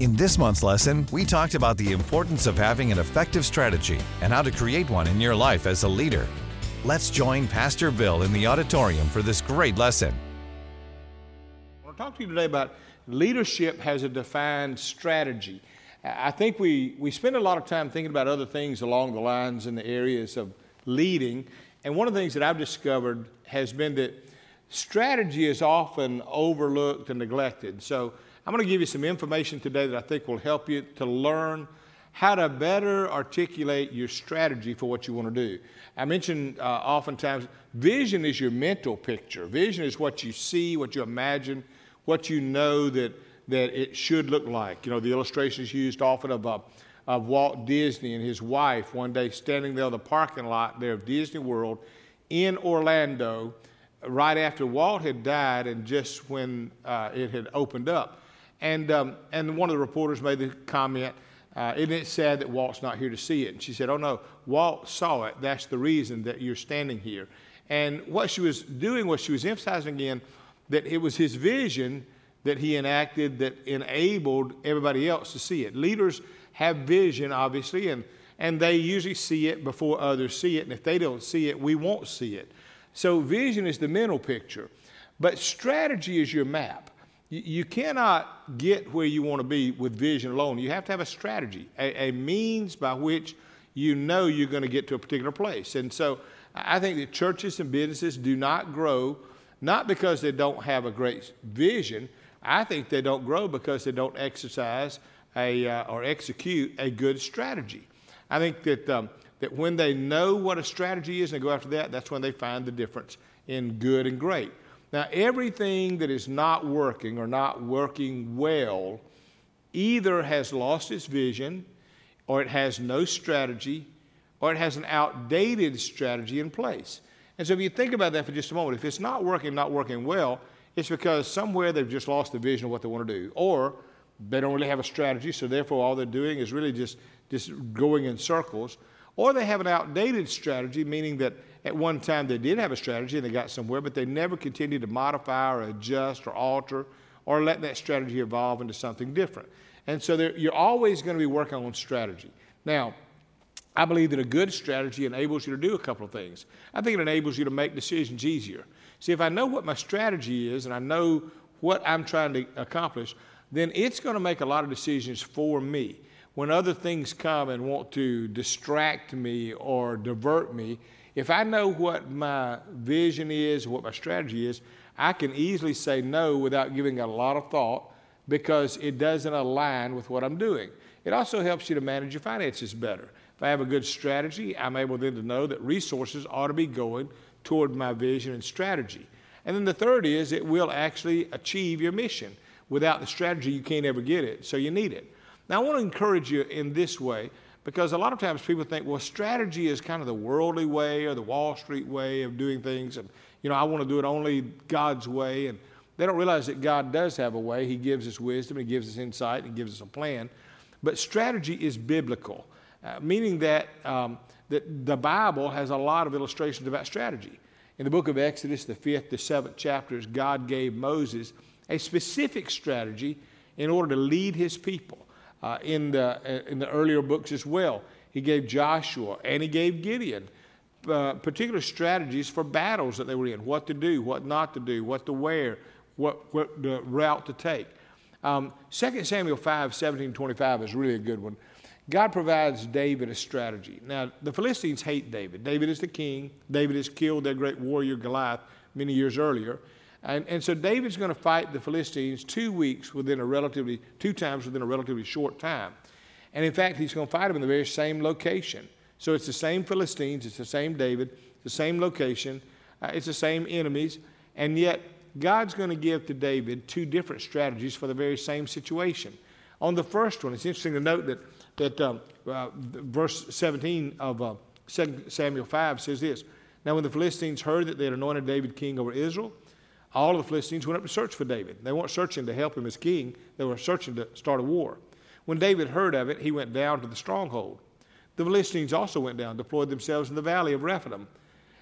In this month's lesson, we talked about the importance of having an effective strategy and how to create one in your life as a leader. Let's join Pastor Bill in the auditorium for this great lesson. I want to talk to you today about leadership has a defined strategy. I think we, we spend a lot of time thinking about other things along the lines in the areas of leading. And one of the things that I've discovered has been that strategy is often overlooked and neglected. So I'm going to give you some information today that I think will help you to learn how to better articulate your strategy for what you want to do. I mentioned uh, oftentimes vision is your mental picture. Vision is what you see, what you imagine, what you know that, that it should look like. You know, the illustrations used often of, uh, of Walt Disney and his wife one day standing there in the parking lot there of Disney World in Orlando right after Walt had died and just when uh, it had opened up. And, um, and one of the reporters made the comment, uh, isn't it sad that Walt's not here to see it? And she said, oh no, Walt saw it. That's the reason that you're standing here. And what she was doing was she was emphasizing again that it was his vision that he enacted that enabled everybody else to see it. Leaders have vision, obviously, and, and they usually see it before others see it. And if they don't see it, we won't see it. So vision is the mental picture. But strategy is your map. You cannot get where you want to be with vision alone. You have to have a strategy, a, a means by which you know you're going to get to a particular place. And so I think that churches and businesses do not grow not because they don't have a great vision. I think they don't grow because they don't exercise a, uh, or execute a good strategy. I think that, um, that when they know what a strategy is and they go after that, that's when they find the difference in good and great. Now, everything that is not working or not working well either has lost its vision, or it has no strategy, or it has an outdated strategy in place. And so, if you think about that for just a moment, if it's not working, not working well, it's because somewhere they've just lost the vision of what they want to do, or they don't really have a strategy, so therefore all they're doing is really just, just going in circles, or they have an outdated strategy, meaning that at one time they did have a strategy and they got somewhere, but they never continued to modify or adjust or alter or let that strategy evolve into something different. And so you're always going to be working on strategy. Now, I believe that a good strategy enables you to do a couple of things. I think it enables you to make decisions easier. See, if I know what my strategy is and I know what I'm trying to accomplish, then it's going to make a lot of decisions for me. When other things come and want to distract me or divert me, if I know what my vision is, what my strategy is, I can easily say no without giving a lot of thought because it doesn't align with what I'm doing. It also helps you to manage your finances better. If I have a good strategy, I'm able then to know that resources ought to be going toward my vision and strategy. And then the third is it will actually achieve your mission. Without the strategy, you can't ever get it, so you need it. Now, I want to encourage you in this way because a lot of times people think, well, strategy is kind of the worldly way or the Wall Street way of doing things. And, you know, I want to do it only God's way. And they don't realize that God does have a way. He gives us wisdom, He gives us insight, He gives us a plan. But strategy is biblical, uh, meaning that, um, that the Bible has a lot of illustrations about strategy. In the book of Exodus, the fifth to seventh chapters, God gave Moses a specific strategy in order to lead his people uh, in, the, uh, in the earlier books as well. He gave Joshua and he gave Gideon uh, particular strategies for battles that they were in what to do, what not to do, what to wear, what, what the route to take. Um, 2 Samuel 5 17 25 is really a good one. God provides David a strategy. Now, the Philistines hate David. David is the king. David has killed their great warrior Goliath many years earlier. And, and so David's going to fight the Philistines two weeks within a relatively, two times within a relatively short time. And in fact, he's going to fight them in the very same location. So it's the same Philistines, it's the same David, the same location, uh, it's the same enemies, and yet God's going to give to David two different strategies for the very same situation. On the first one, it's interesting to note that, that um, uh, verse 17 of uh, 2 Samuel 5 says this Now, when the Philistines heard that they had anointed David king over Israel, all of the Philistines went up to search for David. They weren't searching to help him as king, they were searching to start a war. When David heard of it, he went down to the stronghold. The Philistines also went down, deployed themselves in the valley of Rephaim.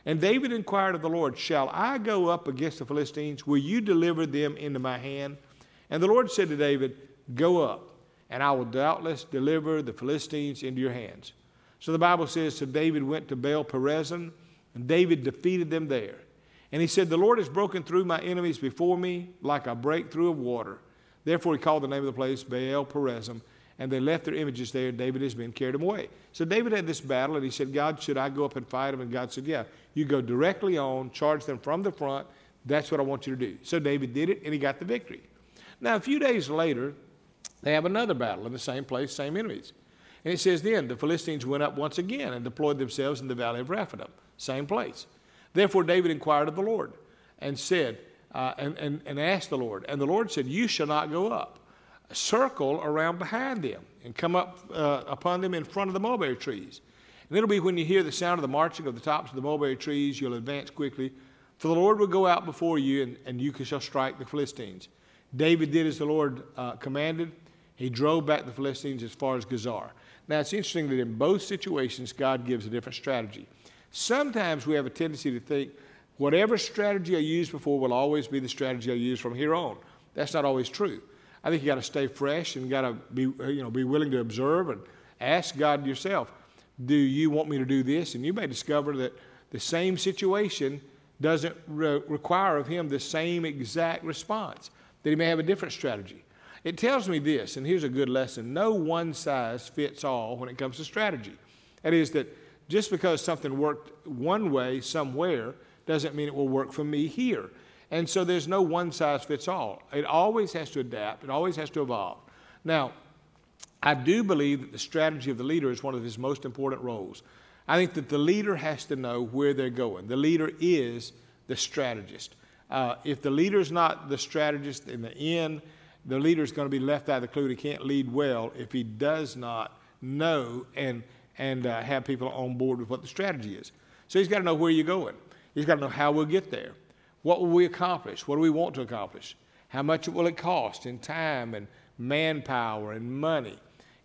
And David inquired of the Lord, Shall I go up against the Philistines? Will you deliver them into my hand? And the Lord said to David, Go up. and I will doubtless deliver the Philistines into your hands. So the Bible says, So David went to Baal Perazim, and David defeated them there. And he said, The Lord has broken through my enemies before me like a breakthrough of water. Therefore, he called the name of the place Baal Perazim, and they left their images there. David has been carried away. So David had this battle, and he said, God, should I go up and fight them? And God said, Yeah, you go directly on, charge them from the front. That's what I want you to do. So David did it, and he got the victory. Now, a few days later, they have another battle in the same place, same enemies. And it says, Then the Philistines went up once again and deployed themselves in the valley of Rephaim, same place. Therefore, David inquired of the Lord and said, uh, and, and, and asked the Lord. And the Lord said, You shall not go up. Circle around behind them and come up uh, upon them in front of the mulberry trees. And it'll be when you hear the sound of the marching of the tops of the mulberry trees, you'll advance quickly. For the Lord will go out before you, and, and you shall strike the Philistines. David did as the Lord uh, commanded. He drove back the Philistines as far as Gezer. Now, it's interesting that in both situations, God gives a different strategy. Sometimes we have a tendency to think whatever strategy I used before will always be the strategy I use from here on. That's not always true. I think you got to stay fresh and got to be, uh, you know, be willing to observe and ask God yourself, do you want me to do this? And you may discover that the same situation doesn't re- require of him the same exact response, that he may have a different strategy. It tells me this, and here's a good lesson no one size fits all when it comes to strategy. That is, that just because something worked one way somewhere doesn't mean it will work for me here. And so there's no one size fits all. It always has to adapt, it always has to evolve. Now, I do believe that the strategy of the leader is one of his most important roles. I think that the leader has to know where they're going. The leader is the strategist. Uh, if the leader is not the strategist in the end, the leader is going to be left out of the clue. He can't lead well if he does not know and, and uh, have people on board with what the strategy is. So he's got to know where you're going. He's got to know how we'll get there. What will we accomplish? What do we want to accomplish? How much will it cost in time and manpower and money?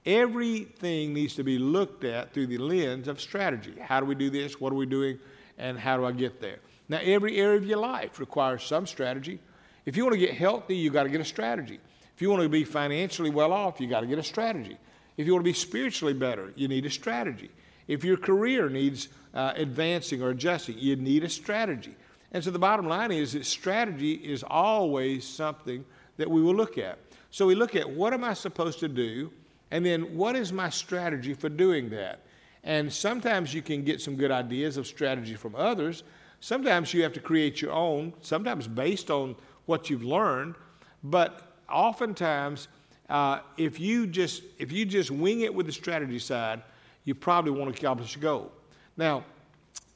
Everything needs to be looked at through the lens of strategy. How do we do this? What are we doing? And how do I get there? Now, every area of your life requires some strategy. If you want to get healthy, you've got to get a strategy. If you want to be financially well off, you've got to get a strategy. If you want to be spiritually better, you need a strategy. If your career needs uh, advancing or adjusting, you need a strategy. And so the bottom line is that strategy is always something that we will look at. So we look at what am I supposed to do, and then what is my strategy for doing that? And sometimes you can get some good ideas of strategy from others. Sometimes you have to create your own, sometimes based on what you've learned. But oftentimes, uh, if you just if you just wing it with the strategy side, you probably won't accomplish your goal. Now,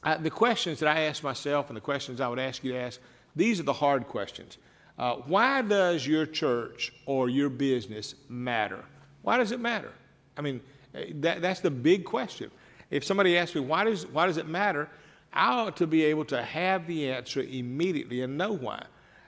I, the questions that I ask myself and the questions I would ask you to ask, these are the hard questions. Uh, why does your church or your business matter? Why does it matter? I mean, eh, that, that's the big question. If somebody asks me, why does, why does it matter? I ought to be able to have the answer immediately and know why.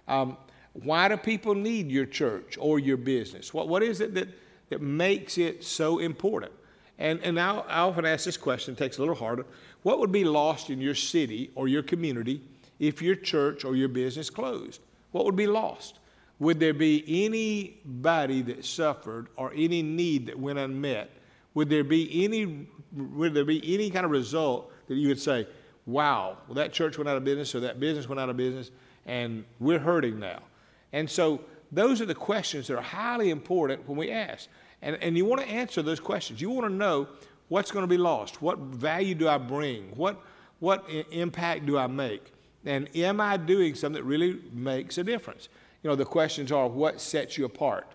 Um, why do people need your church or your business? What, what is it that, that makes it so important? And, and I, I often ask this question, it takes a little harder. What would be lost in your city or your community if your church or your business closed? What would be lost? Would there be anybody that suffered or any need that went unmet? Would there be any would there be any kind of result that you would say, wow, well, that church went out of business or that business went out of business and we're hurting now? And so those are the questions that are highly important when we ask. And, and you want to answer those questions. You want to know what's going to be lost? What value do I bring? What, what I- impact do I make? And am I doing something that really makes a difference? You know, the questions are what sets you apart?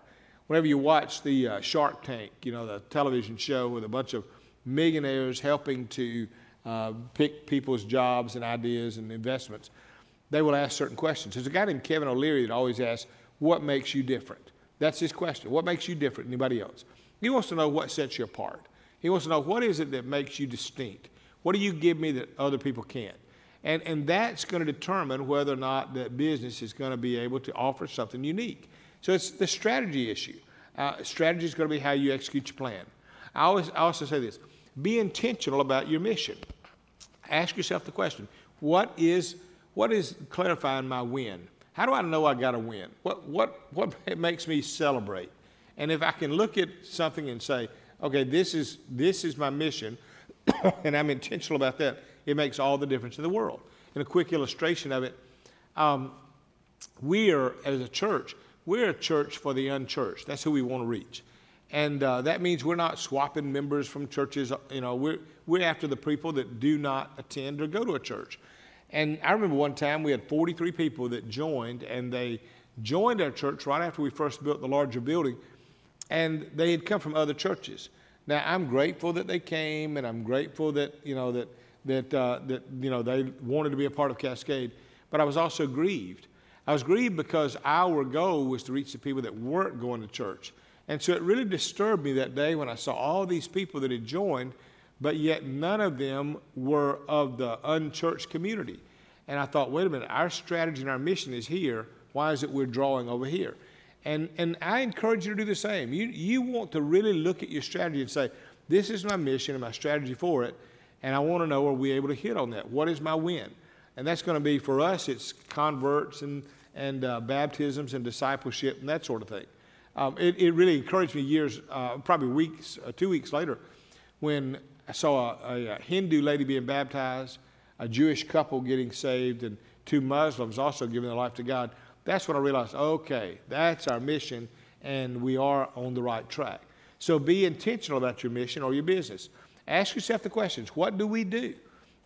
Whenever you watch the uh, Shark Tank, you know, the television show with a bunch of millionaires helping to uh, pick people's jobs and ideas and investments, they will ask certain questions. There's a guy named Kevin O'Leary that always asks, What makes you different? That's his question. What makes you different than anybody else? He wants to know what sets you apart. He wants to know what is it that makes you distinct? What do you give me that other people can't? And, and that's going to determine whether or not that business is going to be able to offer something unique. So it's the strategy issue. Uh, strategy is going to be how you execute your plan. I, always, I also say this be intentional about your mission. Ask yourself the question what is, what is clarifying my win? How do I know I got a win? What, what, what makes me celebrate? And if I can look at something and say, okay, this is, this is my mission, and I'm intentional about that, it makes all the difference in the world. And a quick illustration of it um, we are, as a church, we're a church for the unchurched. That's who we want to reach. And uh, that means we're not swapping members from churches. You know, we're, we're after the people that do not attend or go to a church. And I remember one time we had 43 people that joined, and they joined our church right after we first built the larger building, and they had come from other churches. Now I'm grateful that they came, and I'm grateful that you know that that uh, that you know they wanted to be a part of Cascade, but I was also grieved. I was grieved because our goal was to reach the people that weren't going to church. And so it really disturbed me that day when I saw all these people that had joined, but yet none of them were of the unchurched community. And I thought, wait a minute, our strategy and our mission is here. Why is it we're drawing over here? And, and I encourage you to do the same. You, you want to really look at your strategy and say, this is my mission and my strategy for it, and I want to know are we able to hit on that? What is my win? And that's going to be for us, it's converts and, and uh, baptisms and discipleship and that sort of thing. Um, it, it, really encouraged me years, uh, probably weeks, uh, two weeks later, when I saw a, a, Hindu lady being baptized, a Jewish couple getting saved, and two Muslims also giving their life to God. That's when I realized, okay, that's our mission, and we are on the right track. So be intentional about your mission or your business. Ask yourself the questions what do we do?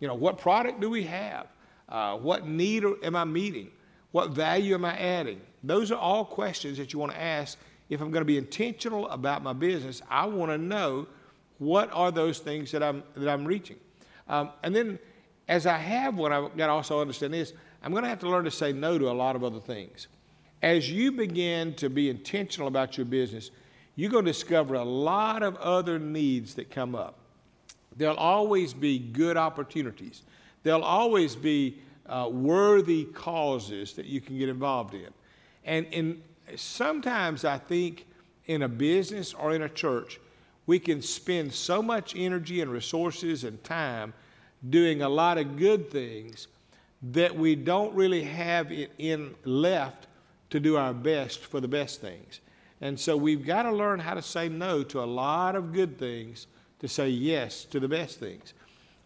You know, what product do we have? Uh, what need am I meeting? What value am I adding? Those are all questions that you want to ask. If I'm going to be intentional about my business, I want to know what are those things that I'm, that I'm reaching. Um, and then as I have one, I've got to also understand this I'm going to have to learn to say no to a lot of other things. As you begin to be intentional about your business, you're going to discover a lot of other needs that come up. There'll always be good opportunities. There'll always be uh, worthy causes that you can get involved in. And, and sometimes I think in a business or in a church, we can spend so much energy and resources and time doing a lot of good things that we don't really have it in left to do our best for the best things. And so we've got to learn how to say no to a lot of good things to say yes to the best things.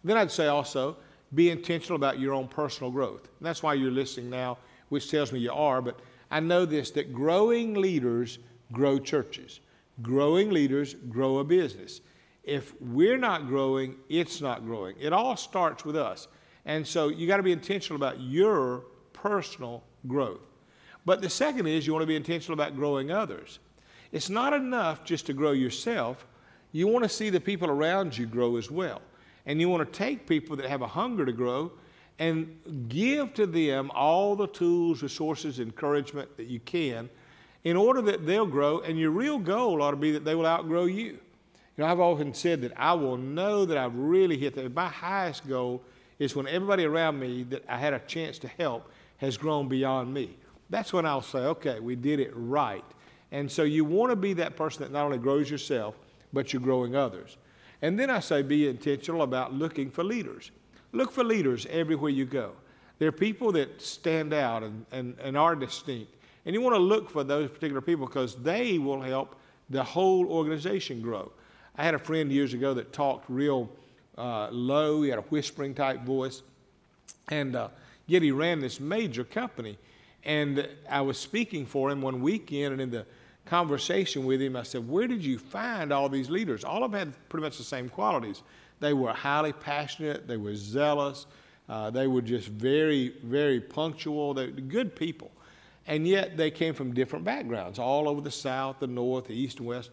Then I'd say also, be intentional about your own personal growth. And that's why you're listening now, which tells me you are, but I know this that growing leaders grow churches. Growing leaders grow a business. If we're not growing, it's not growing. It all starts with us. And so you got to be intentional about your personal growth. But the second is you want to be intentional about growing others. It's not enough just to grow yourself, you want to see the people around you grow as well. And you want to take people that have a hunger to grow and give to them all the tools, resources, encouragement that you can in order that they'll grow. And your real goal ought to be that they will outgrow you. You know, I've often said that I will know that I've really hit that. My highest goal is when everybody around me that I had a chance to help has grown beyond me. That's when I'll say, okay, we did it right. And so you want to be that person that not only grows yourself, but you're growing others. And then I say be intentional about looking for leaders. Look for leaders everywhere you go. There are people that stand out and, and, and are distinct. And you want to look for those particular people because they will help the whole organization grow. I had a friend years ago that talked real uh, low, he had a whispering type voice, and uh, yet he ran this major company. And I was speaking for him one weekend, and in the conversation with him, I said, Where did you find all these leaders? All of them had pretty much the same qualities. They were highly passionate, they were zealous, uh, they were just very, very punctual, they were good people. And yet they came from different backgrounds, all over the South, the North, the East, and West.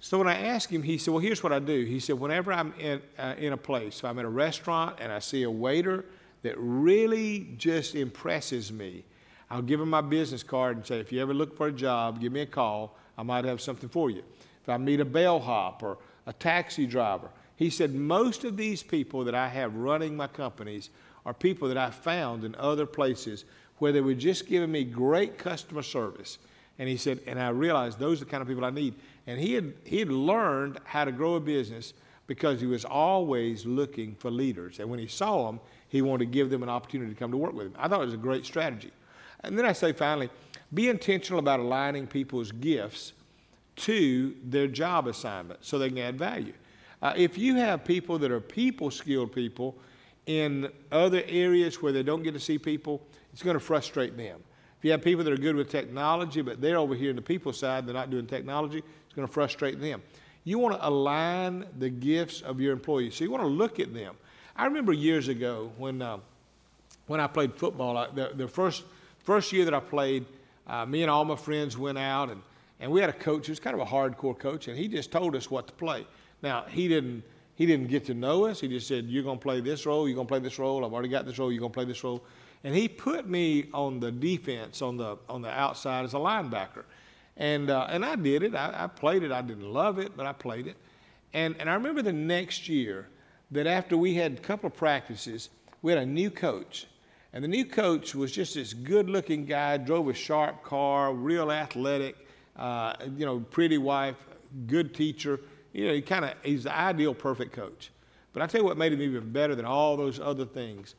So when I asked him, he said, Well, here's what I do. He said, Whenever I'm in, uh, in a place, if I'm in a restaurant and I see a waiter that really just impresses me, I'll give him my business card and say, if you ever look for a job, give me a call. I might have something for you. If I meet a bellhop or a taxi driver, he said, most of these people that I have running my companies are people that I found in other places where they were just giving me great customer service. And he said, and I realized those are the kind of people I need. And he had, he had learned how to grow a business because he was always looking for leaders. And when he saw them, he wanted to give them an opportunity to come to work with him. I thought it was a great strategy. And then I say finally, be intentional about aligning people's gifts to their job assignment so they can add value. Uh, if you have people that are people skilled people in other areas where they don't get to see people, it's going to frustrate them. If you have people that are good with technology, but they're over here in the people side, they're not doing technology, it's going to frustrate them. You want to align the gifts of your employees. So you want to look at them. I remember years ago when, uh, when I played football, I, the, the first, first year that I played, uh, me and all my friends went out and, and we had a coach who was kind of a hardcore coach, and he just told us what to play. Now, he didn't, he didn't get to know us. He just said, You're going to play this role, you're going to play this role, I've already got this role, you're going to play this role. And he put me on the defense, on the, on the outside as a linebacker. And, uh, and I did it. I, I, played it. I didn't love it, but I played it. And, and I remember the next year that after we had a couple of practices, we had a new coach. And the new coach was just this good looking guy, drove a sharp car, real athletic, uh, you know, pretty wife, good teacher. You know, he kind of, he's the ideal perfect coach. But I tell you what made him even better than all those other things.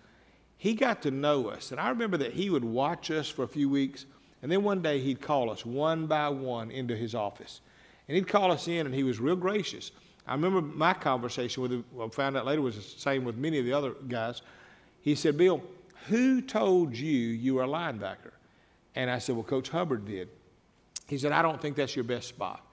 He got to know us. And I remember that he would watch us for a few weeks and then one day he'd call us one by one into his office. And he'd call us in, and he was real gracious. I remember my conversation with him, I found out later was the same with many of the other guys. He said, Bill, who told you you were a linebacker? And I said, Well, Coach Hubbard did. He said, I don't think that's your best spot.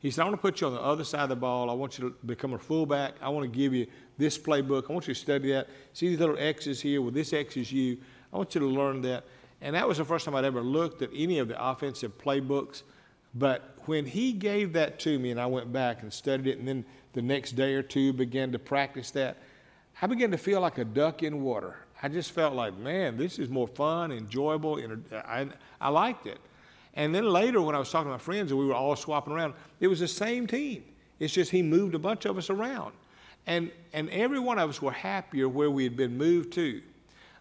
He said, I want to put you on the other side of the ball. I want you to become a fullback. I want to give you this playbook. I want you to study that. See these little X's here? Well, this X is you. I want you to learn that. And that was the first time I'd ever looked at any of the offensive playbooks. But when he gave that to me and I went back and studied it, and then the next day or two began to practice that, I began to feel like a duck in water. I just felt like, man, this is more fun, enjoyable, I, I liked it. And then later, when I was talking to my friends and we were all swapping around, it was the same team. It's just he moved a bunch of us around. And, and every one of us were happier where we had been moved to.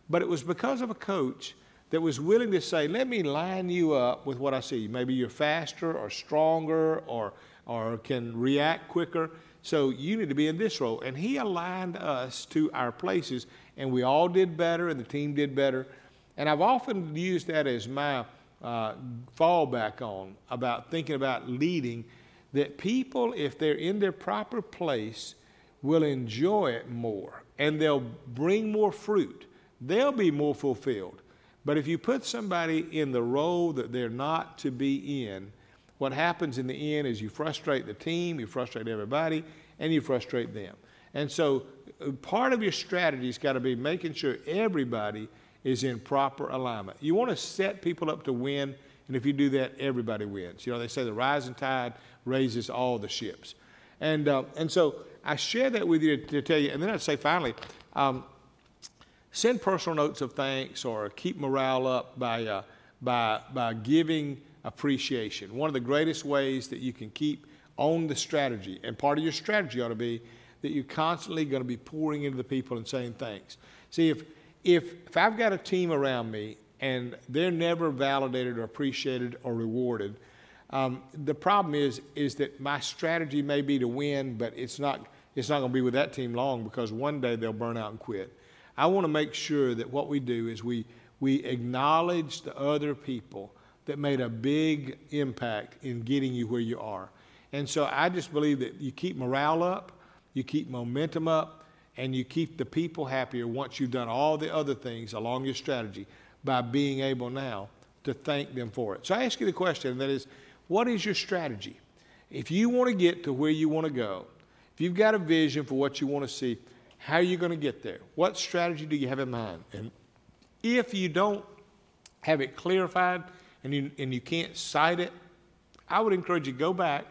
But it was because of a coach that was willing to say, let me line you up with what I see. Maybe you're faster or stronger or, or can react quicker. So you need to be in this role. And he aligned us to our places, and we all did better, and the team did better. And I've often used that as my uh, fallback on about thinking about leading. That people, if they're in their proper place, will enjoy it more and they'll bring more fruit. They'll be more fulfilled. But if you put somebody in the role that they're not to be in, what happens in the end is you frustrate the team, you frustrate everybody, and you frustrate them. And so uh, part of your strategy has got to be making sure everybody is in proper alignment. You want to set people up to win, and if you do that, everybody wins. You know, they say the rising tide raises all the ships. And, uh, and so I share that with you to, to tell you, and then I'd say finally, um, send personal notes of thanks or keep morale up by, uh, by, by giving appreciation. One of the greatest ways that you can keep on the strategy, and part of your strategy ought to be that you're constantly going to be pouring into the people and saying thanks. See, if, if, if I've got a team around me and they're never validated or appreciated or rewarded, um, the problem is, is that my strategy may be to win, but it's not, it's not going to be with that team long because one day they'll burn out and quit. I want to make sure that what we do is we, we acknowledge the other people that made a big impact in getting you where you are. And so I just believe that you keep morale up, you keep momentum up, and you keep the people happier once you've done all the other things along your strategy by being able now to thank them for it. So I ask you the question that is, what is your strategy? If you want to get to where you want to go, if you've got a vision for what you want to see, how are you going to get there? What strategy do you have in mind? And if you don't have it clarified and you, and you can't cite it, I would encourage you go back,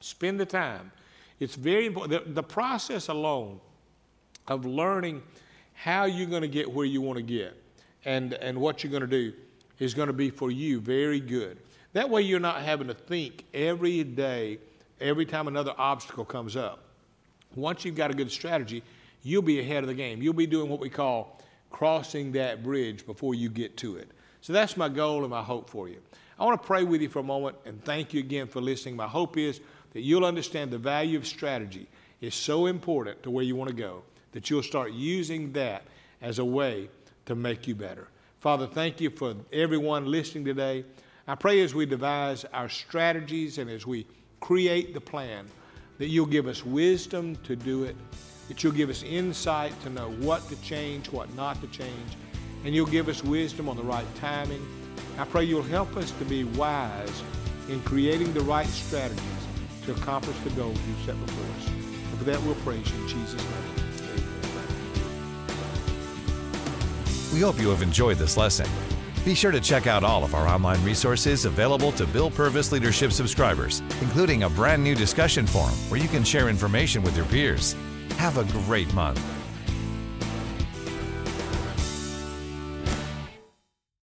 spend the time. It's very important. The, the process alone of learning how you're going to get where you want to get and, and what you're going to do is going to be for you very good. That way, you're not having to think every day, every time another obstacle comes up. Once you've got a good strategy, you'll be ahead of the game. You'll be doing what we call crossing that bridge before you get to it. So that's my goal and my hope for you. I want to pray with you for a moment and thank you again for listening. My hope is that you'll understand the value of strategy is so important to where you want to go that you'll start using that as a way to make you better. Father, thank you for everyone listening today. I pray as we devise our strategies and as we create the plan, that you'll give us wisdom to do it, that you'll give us insight to know what to change, what not to change, and you'll give us wisdom on the right timing. I pray you'll help us to be wise in creating the right strategies to accomplish the goals you've set before us. And for that, we'll praise you in Jesus' name. We hope you have enjoyed this lesson. Be sure to check out all of our online resources available to Bill Purvis Leadership subscribers, including a brand new discussion forum where you can share information with your peers. Have a great month.